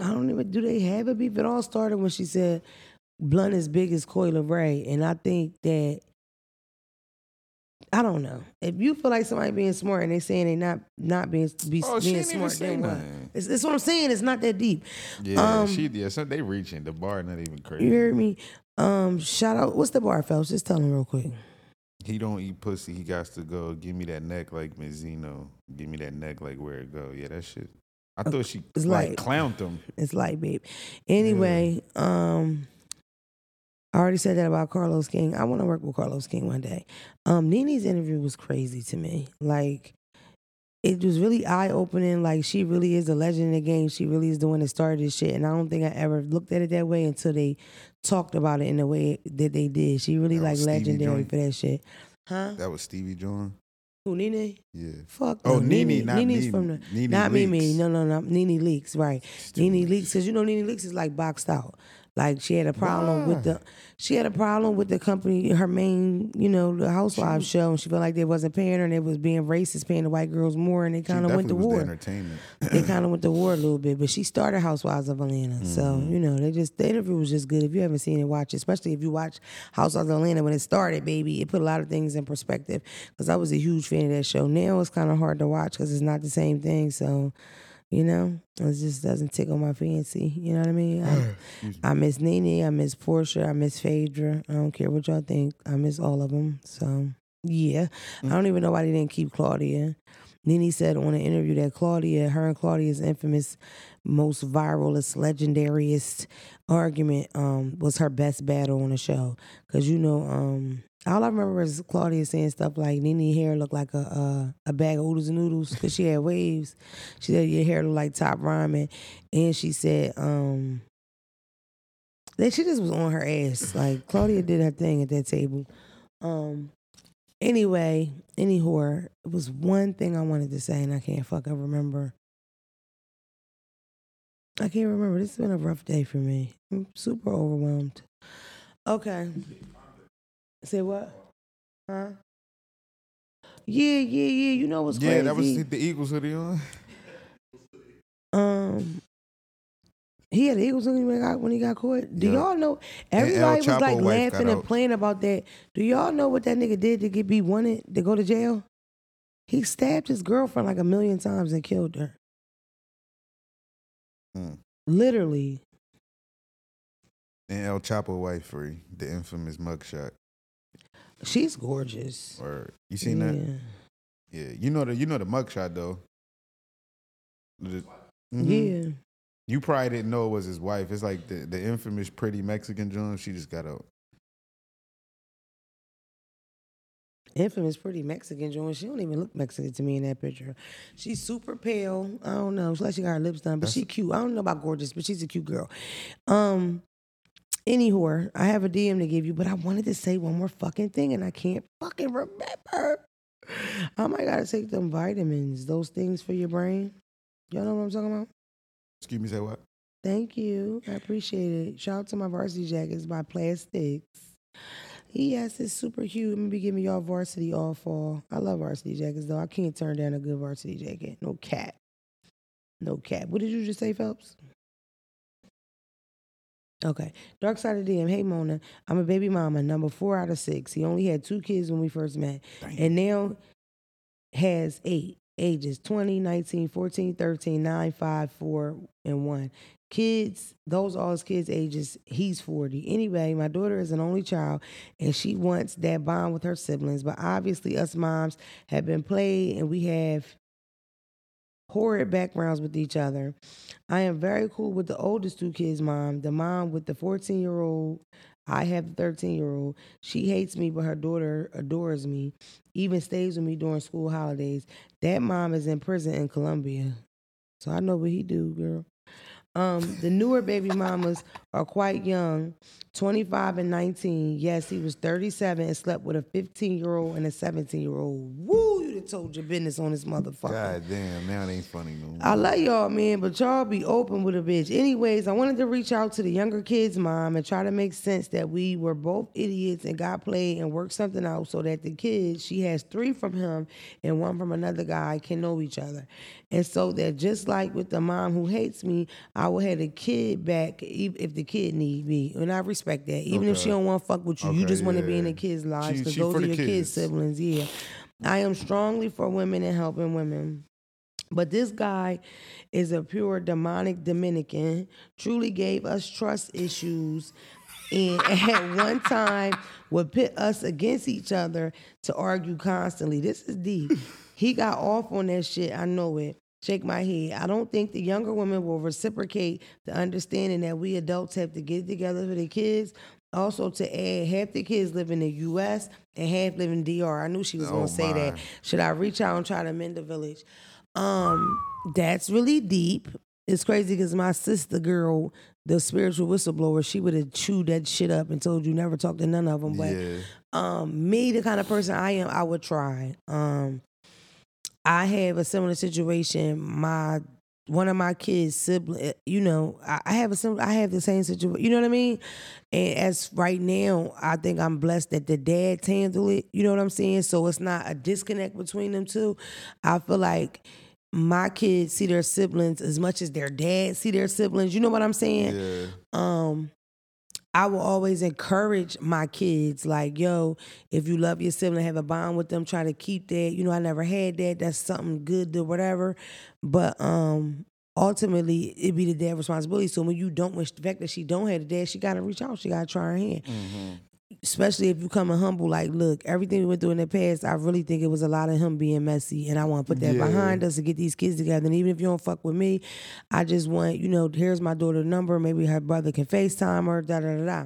I don't even. Do they have a beef? It all started when she said Blunt is big as Coi Leray, and I think that. I don't know. If you feel like somebody being smart and they saying they not not being be, Oh, being smart, then what? It's, it's what I'm saying. It's not that deep. Yeah, Um, she yeah. So they reaching the bar, not even crazy. You heard me? Um, shout out. What's the bar, fellas? Just tell them real quick. He don't eat pussy. He got to go. Give me that neck like Benzino. Give me that neck like where it go. Yeah, that shit. I thought she It's like like- clowned him. It's light, babe. Anyway, um, I already said that about Carlos King. I want to work with Carlos King one day. Um, Nene's interview was crazy to me. Like, it was really eye opening. Like, she really is a legend in the game. She really is the one that started this shit. And I don't think I ever looked at it that way until they talked about it in the way that they did. She really That like legendary for that shit. Huh? That was Stevie John. Who Nene? Yeah. Fuck. Oh, no. Nene, not Nene's Nene. from the Nene not Mimi. Leakes. No, no, no. Nene Leakes, right? Stupid. Nene Leakes, because you know Nene Leakes is like boxed out. Like she had a problem with the she had a problem with the company, her main, you know, the housewives show, and she felt like they wasn't paying her and it was being racist, paying the white girls more, and they kind of went to was the war. entertainment. they kind of went to war a little bit, but she started Housewives of Atlanta, so Mm-hmm. you know they just the interview was just good. If you haven't seen it, watch it. Especially if you watch Housewives of Atlanta when it started, baby, it put a lot of things in perspective. Because I was a huge fan of that show. Now it's kind of hard to watch because it's not the same thing. So. You know, it just doesn't tickle my fancy. You know what I mean? I, I miss Nene. I miss Porsha. I miss Phaedra. I don't care what y'all think. I miss all of them. So, yeah. I mm. don't even know why they didn't keep Claudia. Nene said on an interview that Claudia, her and Claudia's infamous, most viralest, legendariest argument um, was her best battle on the show. Because, you know, um, all I remember is Claudia saying stuff like Nene hair looked like a a, a bag of oodles and noodles because she had waves. She said your hair looked like top ramen. And she said, um, that she just was on her ass. Like Claudia did her thing at that table. Um. Anyway, any whore. It was one thing I wanted to say, and I can't fucking remember. I can't remember. This has been a rough day for me. I'm super overwhelmed. Okay. Say what? Huh? Yeah, yeah, yeah. You know what's yeah, crazy? Yeah, that was the Eagles hoodie on. Um, he had the Eagles when he got when he got caught. Do Yeah. y'all know? Everybody was like laughing and out. playing about that. Do y'all know what that nigga did to get be wanted to go to jail? He stabbed his girlfriend like a million times and killed her. Hmm. Literally. And El Chapo wife free, the infamous mugshot. She's gorgeous. Or you seen that? yeah. Yeah, you know the you know the mugshot though. The- Mhm. Yeah. You probably didn't know it was his wife. It's like the, the infamous pretty Mexican John. She just got out. Infamous pretty Mexican joint. She don't even look Mexican to me in that picture. She's super pale. I don't know. It's like she got her lips done, but That's- she cute. I don't know about gorgeous, but she's a cute girl. Um, Anyhow, I have a DM to give you, but I wanted to say one more fucking thing and I can't fucking remember. I might gotta take them vitamins, those things for your brain. Y'all know what I'm talking about? Excuse me, say what? Thank you. I appreciate it. Shout out to my varsity jackets by Plastics. Yes, it's super cute. I'm gonna be giving y'all varsity all fall. I love varsity jackets though. I can't turn down a good varsity jacket. No cap. No cap. What did you just say, Phelps? Okay. Dark side of DM. Hey Mona, I'm a baby mama, number four out of six. He only had two kids when we first met. And now has eight ages 20, 19, 14, 13, 9, 5, 4, and 1. Kids, those are all his kids' ages. He's 40. Anyway, my daughter is an only child and she wants that bond with her siblings. But obviously, us moms have been played and we have horrid backgrounds with each other. I am very cool with the oldest two kids' mom, the mom with the 14 year old. I have the 13 year old. She hates me, but her daughter adores me, even stays with me during school holidays. That mom is in prison in Colombia. So I know what he do, girl. Um, the newer baby mamas are quite young, 25 and 19. Yes, he was 37 and slept with a 15 year old and a 17 year old. Woo, you done told your business on this motherfucker. God damn, now it ain't funny no more. I love y'all, man, but y'all be open with a bitch. Anyways, I wanted to reach out to the younger kids' mom and try to make sense that we were both idiots and got played and work something out so that the kids, she has three from him and one from another guy, can know each other. And so that just like with the mom who hates me, I will have the kid back if the kid need me. And I respect that. Even if she don't want to fuck with you, you just want to be in the kids' lives because those are your kids' kids. siblings. Yeah. I am strongly for women and helping women. But this guy is a pure demonic Dominican, truly gave us trust issues, and at one time would pit us against each other to argue constantly. This is deep. He got off on that shit. I know it. Shake my head. I don't think the younger women will reciprocate the understanding that we adults have to get together for the kids. Also, to add, half the kids live in the U.S. and half live in DR. I knew she was Oh, going to say that. Should I reach out and try to mend the village? Um, that's really deep. It's crazy because my sister girl, the spiritual whistleblower, she would have chewed that shit up and told you never talk to none of them. But yeah. um, me, the kind of person I am, I would try. Um, I have a similar situation. My one of my kids' sibling, you know, I, I have a similar, I have the same situation. You know what I mean? And as right now, I think I'm blessed that the dads handle it. You know what I'm saying? So it's not a disconnect between them two. I feel like my kids see their siblings as much as their dads see their siblings. You know what I'm saying? Yeah. um I will always encourage my kids, like, yo, if you love your sibling, have a bond with them, try to keep that. You know, I never had that. That's something good to whatever. But um ultimately it be the dad's responsibility. So when you don't fact that she don't have a dad, she gotta reach out. She gotta try her hand. Especially if you come and humble, like, look, everything we went through in the past, I really think it was a lot of him being messy. And I want to put that Yeah. behind us to get these kids together. And even if you don't fuck with me, I just want, you know, here's my daughter's number. Maybe her brother can FaceTime her, da da da da.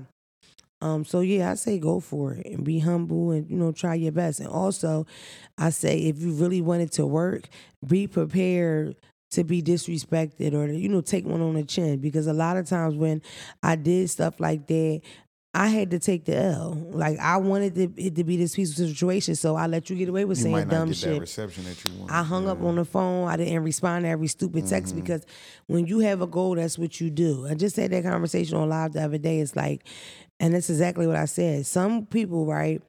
Um, so yeah, I say go for it and be humble and you know try your best. And also, I say if you really want it to work, be prepared to be disrespected or to, you know take one on the chin because a lot of times when I did stuff like that. I had to take the L. Like I wanted to, it to be this peaceful situation, so I let you get away with You saying dumb shit. that reception that you want. I hung up on the phone. I didn't respond to every stupid text Mm-hmm. because when you have a goal, that's what you do. I just had that conversation on live the other day. It's like, and that's exactly what I said. Some people, right?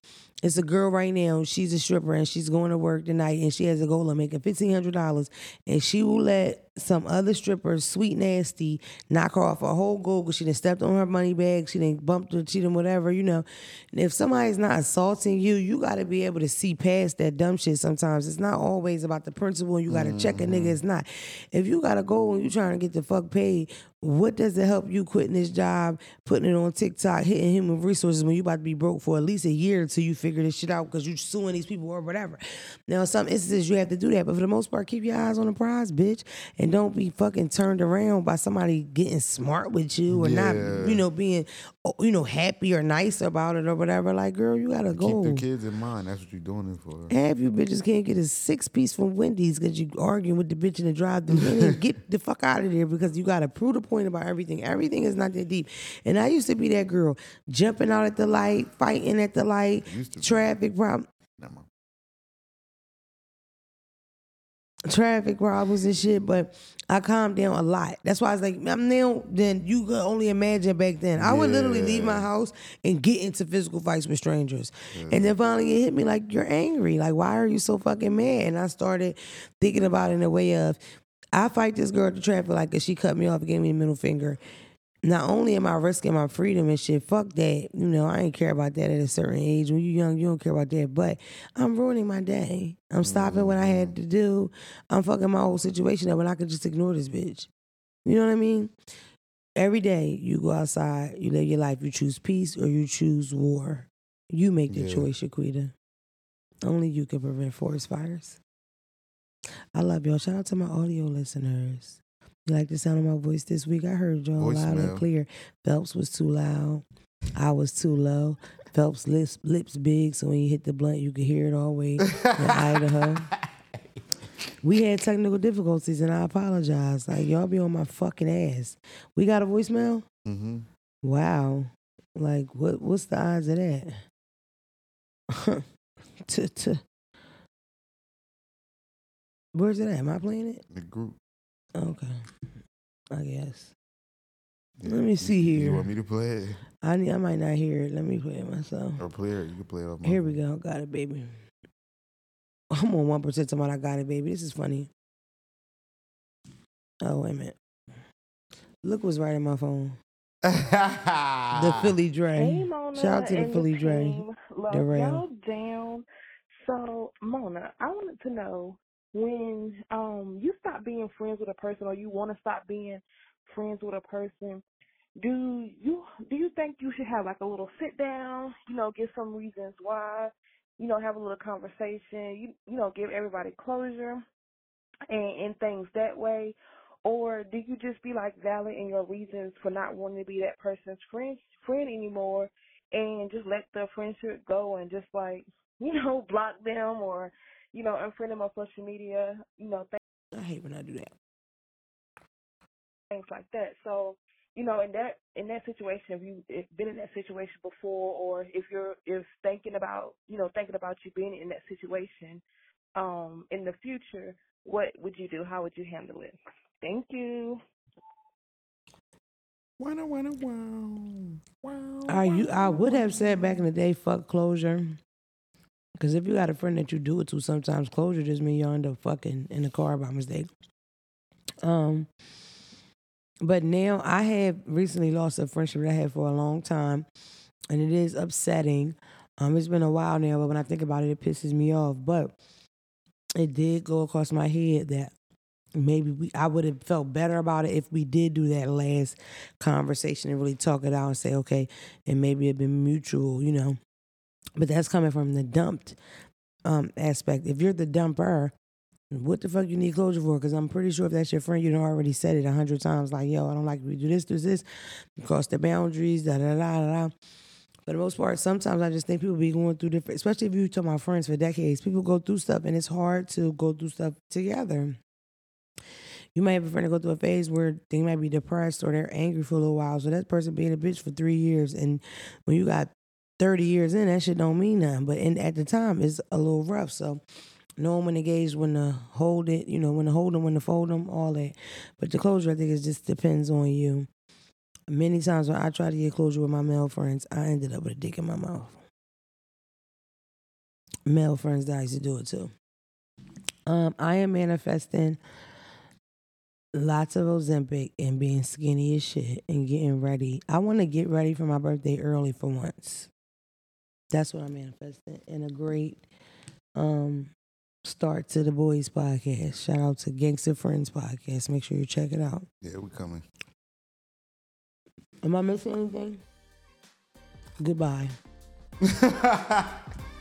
It's a girl right now. She's a stripper and she's going to work tonight, and she has a goal of making fifteen hundred dollars, and she will let some other stripper, sweet nasty, knock her off her whole goal because she done stepped on her money bag, she didn't bumped her, she done whatever, you know. And if somebody's not assaulting you, you got to be able to see past that dumb shit. Sometimes it's not always about the principle. and You got to check a nigga. It's mm-hmm. not. If you got a goal and you trying to get the fuck paid, what does it help you quitting this job, putting it on TikTok, hitting human resources when you about to be broke for at least a year until you figure figure this shit out because you suing these people or whatever. Now, some instances you have to do that, but for the most part, keep your eyes on the prize, bitch, and don't be fucking turned around by somebody getting smart with you or Yeah. not, you know, being, oh, you know, happy or nice about it or whatever. Like, girl, you gotta go. Keep the kids in mind. That's what you're doing it for. Half you bitches can't get a six piece from Wendy's because you arguing with the bitch in the drive thru Get the fuck out of there because you got to prove the point about everything. Everything is not that deep. And I used to be that girl jumping out at the light, fighting at the light, Used to be. traffic problem. Traffic problems and shit, but I calmed down a lot. That's why I was like, I'm now, then you could only imagine back then. I would literally leave my house and get into physical fights with strangers. And then finally it hit me like, you're angry. Like, why are you so fucking mad? And I started thinking about it in a way of, I fight this girl the traffic like because she cut me off and gave me a middle finger. Not only am I risking my freedom and shit, fuck that. You know, I ain't care about that at a certain age. When you're young, you don't care about that. But I'm ruining my day. I'm stopping what I had mm-hmm. to do. I'm fucking my whole situation up when I could just ignore this bitch. You know what I mean? Every day you go outside, you live your life, you choose peace or you choose war. You make the Yeah. choice, Shaquita. Only you can prevent forest fires. I love y'all. Shout out to my audio listeners. You like the sound of my voice this week? I heard y'all loud and clear. Phelps was too loud. I was too low. Phelps lips lips big, so when you hit the blunt, you could hear it all the way in Idaho. We had technical difficulties, and I apologize. Like y'all be on my fucking ass. We got a voicemail. Mm-hmm. Wow. Like what? What's the odds of that? to, to. Where's it at? Am I playing it? The group. Okay. I guess. Yeah. Let me You- see You here. You want me to play it I need, I might not hear it. Let me play it myself. or play it? You can play it off. my Here we go. Got it, baby. I'm on one percent talking about I got it, baby. This is funny. Oh wait a minute. Look what's right in my phone. The Philly Dre. Hey, Mona. Shout out to the and Philly the Dre. team. Love y'all down. So, Mona, I wanted to know when um you stop being friends with a person or you want to stop being friends with a person, do you do you think you should have like a little sit down, you know, give some reasons why, you know, have a little conversation, you you know, give everybody closure and, and things that way? Or do you just be like valid in your reasons for not wanting to be that person's friend friend anymore and just let the friendship go and just like, you know, block them or, you know, unfriend them on social media, you know, things. I hate when I do that. things like that. So, you know, in that in that situation, if you if been in that situation before, or if you're if thinking about you know thinking about you being in that situation, um, in the future, what would you do? How would you handle it? Thank you. Wanna, wanna, wow. Wow. I you I would have said back in the day, fuck closure. Because if you got a friend that you do it to, sometimes closure just mean you end up fucking in the car by mistake. Um, but now I have recently lost a friendship that I had for a long time, and it is upsetting. Um, it's been a while now, but when I think about it, it pisses me off. But it did go across my head that maybe we I would have felt better about it if we did do that last conversation and really talk it out and say, okay, and maybe it'd been mutual, you know. But that's coming from the dumped um aspect. If you're the dumper, what the fuck you need closure for? Because I'm pretty sure if that's your friend, you done already said it a hundred times. Like, yo, I don't like we do this, do this, cross the boundaries, da da da da. For the most part, sometimes I just think people be going through different, especially if you talk my friends for decades. People go through stuff, and it's hard to go through stuff together. You might have a friend that go through a phase where they might be depressed or they're angry for a little while. So that person being a bitch for three years, and when you got thirty years in, that shit don't mean nothing. But in, at the time, it's a little rough. So knowing when to gauge, when to hold it, you know, when to hold them, when to fold them, all that. But the closure, I think, it just depends on you. Many times when I try to get closure with my male friends, I ended up with a dick in my mouth. Male friends that I used to do it too. Um, I am manifesting lots of Ozempic and being skinny as shit and getting ready. I want to get ready for my birthday early for once. That's what I'm manifesting. And a great um start to the boys podcast. Shout out to Gangster Friends podcast. Make sure you check it out. Yeah, we're coming. Am I missing anything? Goodbye.